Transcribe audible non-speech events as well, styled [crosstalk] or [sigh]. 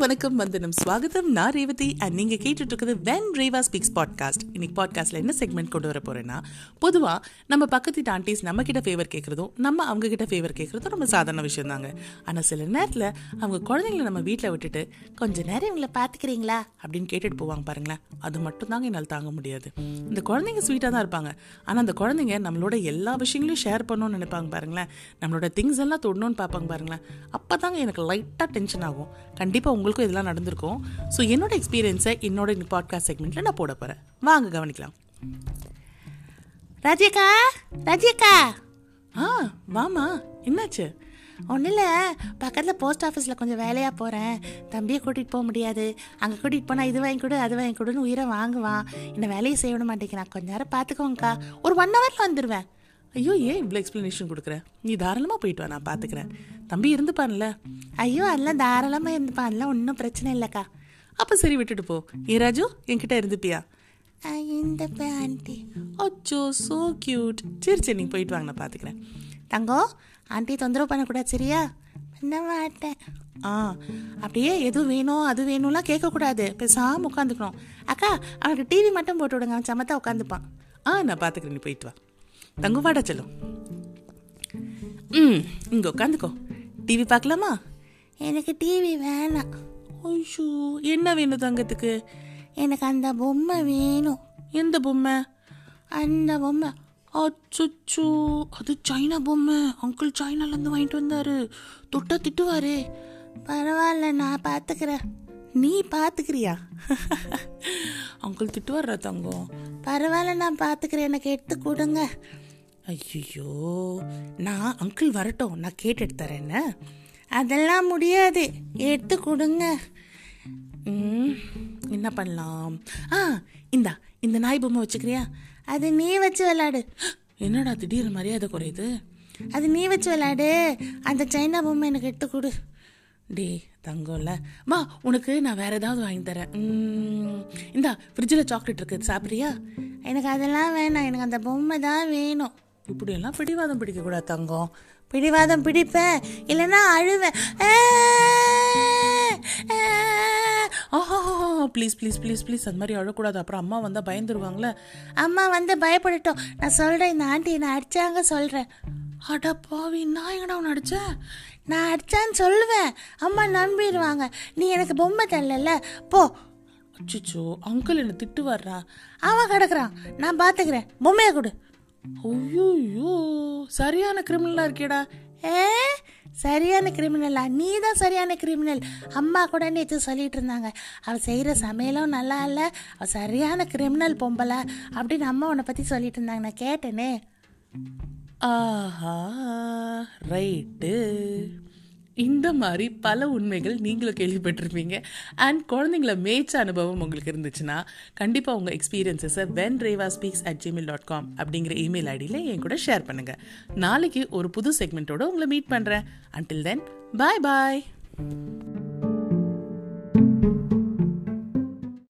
வணக்கம் வந்தனம் ஸ்வாகத்தம் நான் ரேவதி அண்ட் நீங்கள் கேட்டுட்டு இருக்கிறது வென் ரேவா ஸ்பீக்ஸ் பாட்காஸ்ட் இன்னைக்கு பாட்காஸ்ட்டில் என்ன செக்மெண்ட் கொண்டு வர போகிறேன்னா பொதுவாக நம்ம பக்கத்து ஆண்டிஸ் நம்ம கிட்ட ஃபேவர் கேட்குறதும் நம்ம அவங்க கிட்ட ஃபேவர் கேட்குறதும் ரொம்ப சாதாரண விஷயம் தாங்க ஆனால் சில நேரத்தில் அவங்க குழந்தைங்கள நம்ம வீட்டில் விட்டுட்டு கொஞ்ச நேரம் இவங்களை பார்த்துக்கிறீங்களா அப்படின்னு கேட்டுட்டு போவாங்க பாருங்களேன். அது மட்டும் தாங்க என்னால் தாங்க முடியாது. இந்த குழந்தைங்க ஸ்வீட்டாக தான் இருப்பாங்க. ஆனால் அந்த குழந்தைங்க நம்மளோட எல்லா விஷயங்களையும் ஷேர் பண்ணணும்னு நினைப்பாங்க பாருங்களேன். நம்மளோட திங்ஸ் எல்லாம் தொடணும்னு பார்ப்பாங்க பாருங்களேன். அப்போ தாங்க எனக்கு லைட்டாக டென்ஷன் ஆகும். கண்டிப்பாக உங்களுக்கும் இதெல்லாம் நடந்திருக்கும். ஸோ என்னோட எக்ஸ்பீரியன்ஸை என்னோட இந்த பாட்காஸ்ட் செக்மெண்ட்டில் நான் போட போகிறேன் வாங்க கவனிக்கலாம். ராஜேக்கா ராஜேக்கா ஆ வாமா என்னாச்சு? ஒன்றும் இல்லை. பக்கத்தில் போஸ்ட் ஆஃபீஸில் கொஞ்சம் வேலையாக போகிறேன் தம்பியை கூட்டிகிட்டு போக முடியாது. அங்கே கூட்டிகிட்டு போனால் இது வாங்கி கொடு அது வாங்கி கொடுன்னு உயிரை வாங்குவான். என்ன வேலையை செய்ய விட மாட்டேங்கிறான். கொஞ்ச நேரம் பார்த்துக்கோங்கக்கா. ஒரு ஒன் ஹவரில் வந்துடுவேன் ஐயோ ஏன் இவ்வளோ எக்ஸ்ப்ளனேஷன் கொடுக்குறேன் நீ தாராளமாக போயிட்டு வா நான் பார்த்துக்கிறேன் தம்பி இருந்துப்பான்ல? ஐயோ அதெல்லாம் தாராளமாக இருந்துப்பான் அதெல்லாம் ஒன்றும் பிரச்சனை இல்லைக்கா. அப்போ சரி விட்டுட்டு போ. ஏ ராஜு என்கிட்ட இருந்துப்பியா? இந்த ஆண்டி. அச்சோ ஸோ க்யூட் சரி சரி நீ போயிட்டு வாங்க நான் பார்த்துக்கிறேன் தங்கம் ஆண்டி தொந்தரவு பண்ணக்கூடாது சரியா? பண்ண மாட்டேன். ஆ அப்படியே எது வேணும் அது வேணும்லாம் கேட்கக்கூடாது. பேசாமல் உட்காந்துக்கணும். அக்கா அவனுக்கு டிவி மட்டும் போட்டு விடுங்க அவன் சமத்தா உட்காந்துப்பான். ஆ நான் பார்த்துக்கிறேன் நீ போயிட்டு வா. தங்கம் வாடா செல்லும். ம் இங்கே உட்காந்துக்கோ டிவி பார்க்கலாமா? எனக்கு டிவி வேணாம். ஐயோ என்ன வேணும் தங்கத்துக்கு? எனக்கு அந்த பொம்மை வேணும். எந்த பொம்மை? அந்த பொம்மை. அச்சோ அது சைனா பொம்மை. அங்கிள் சைனாலேருந்து வாங்கிட்டு வந்தாரு. தொட்டா திட்டுவாரே. பரவாயில்ல நான் பார்த்துக்கிறேன். நீ பார்த்துக்கிறியா? [laughs] அங்கிள் திட்டுவாரா தங்கம்? பரவாயில்ல நான் பார்த்துக்கிறேன் எனக்கு எடுத்து கொடுங்க. ஐயோ நான் அங்கிள் வரட்டும். நான் கேட்டு எடுத்து தரேன் என்ன? அதெல்லாம் முடியாது. எடுத்து கொடுங்க. ம், என்ன பண்ணலாம்? ஆ இந்தா இந்த நாய் பொம்மை வச்சுக்கிறியா? அது நீ வச்சு விளையாடு என்னடா திடீர்னு மரியாதை குறையுது? அது நீ வச்சு விளையாடு அந்த சைனா பொம்மை எனக்கு எடுத்து கொடு. டே தங்கம்ல. வா உனக்கு நான் வேற ஏதாவது வாங்கி தரேன். ம், இந்தா ஃப்ரிட்ஜில் சாக்லேட் இருக்கு சாப்பிட்றியா? எனக்கு அதெல்லாம் வேணாம். எனக்கு அந்த பொம்மை தான் வேணும். இப்படியெல்லாம் பிடிவாதம் பிடிக்கக்கூடாது தங்கம். பிடிவாதம் பிடிப்பேன். இல்லைன்னா அழுவேன். ஆஹா ப்ளீஸ் ப்ளீஸ் ப்ளீஸ் ப்ளீஸ் அந்த மாதிரி அழக்கூடாது. அப்புறம் அம்மா வந்தால் பயந்துருவாங்களே. அம்மா வந்து பயப்படட்டும். நான் சொல்கிறேன் இந்த ஆண்டி என்னை அடிச்சாங்க சொல்கிறேன் அட பாவி நான் எங்கடா உன்னை அடிச்சேன்? நான் அடிச்சான்னு சொல்லுவேன். அம்மா நம்பிடுவாங்க. நீ எனக்கு பொம்மை தரல போ. அச்சோ அங்கிள் என்ன திட்டு வர்றா அவன் கிடக்குறான். நான் பார்த்துக்கிறேன் பொம்மையை கொடு. ஐயோ சரியான கிரிமினலாக இருக்கேடா. ஏ சரியான கிரிமினலா நீ தான் சரியான கிரிமினல் அம்மா கூட நேற்று சொல்லிட்டு இருந்தாங்க. அவள் செய்கிற சமையலும் நல்லா இல்லை. அவள் சரியான கிரிமினல் பொம்பளை அப்படின்னு அம்மா உன்னை பற்றி சொல்லிட்டு இருந்தாங்க. நான் கேட்டேனே. ஆஹா ரைட்டு. இந்த மாதிரி பல உண்மைகள் நீங்களும் கேள்விப்பட்டிருப்பீங்க. அண்ட் குழந்தைங்கள மேய்ச்ச அனுபவம் உங்களுக்கு இருந்துச்சுன்னா கண்டிப்பாக உங்கள் எக்ஸ்பீரியன்ஸஸை when Reva speaks at Gmail dot com அப்படிங்கிற இமெயில் ஐடியில் என் கூட ஷேர் பண்ணுங்கள் நாளைக்கு ஒரு புது செக்மெண்ட்டோடு உங்களை மீட் பண்ணுறேன் அன்டில் தென் பாய் பாய்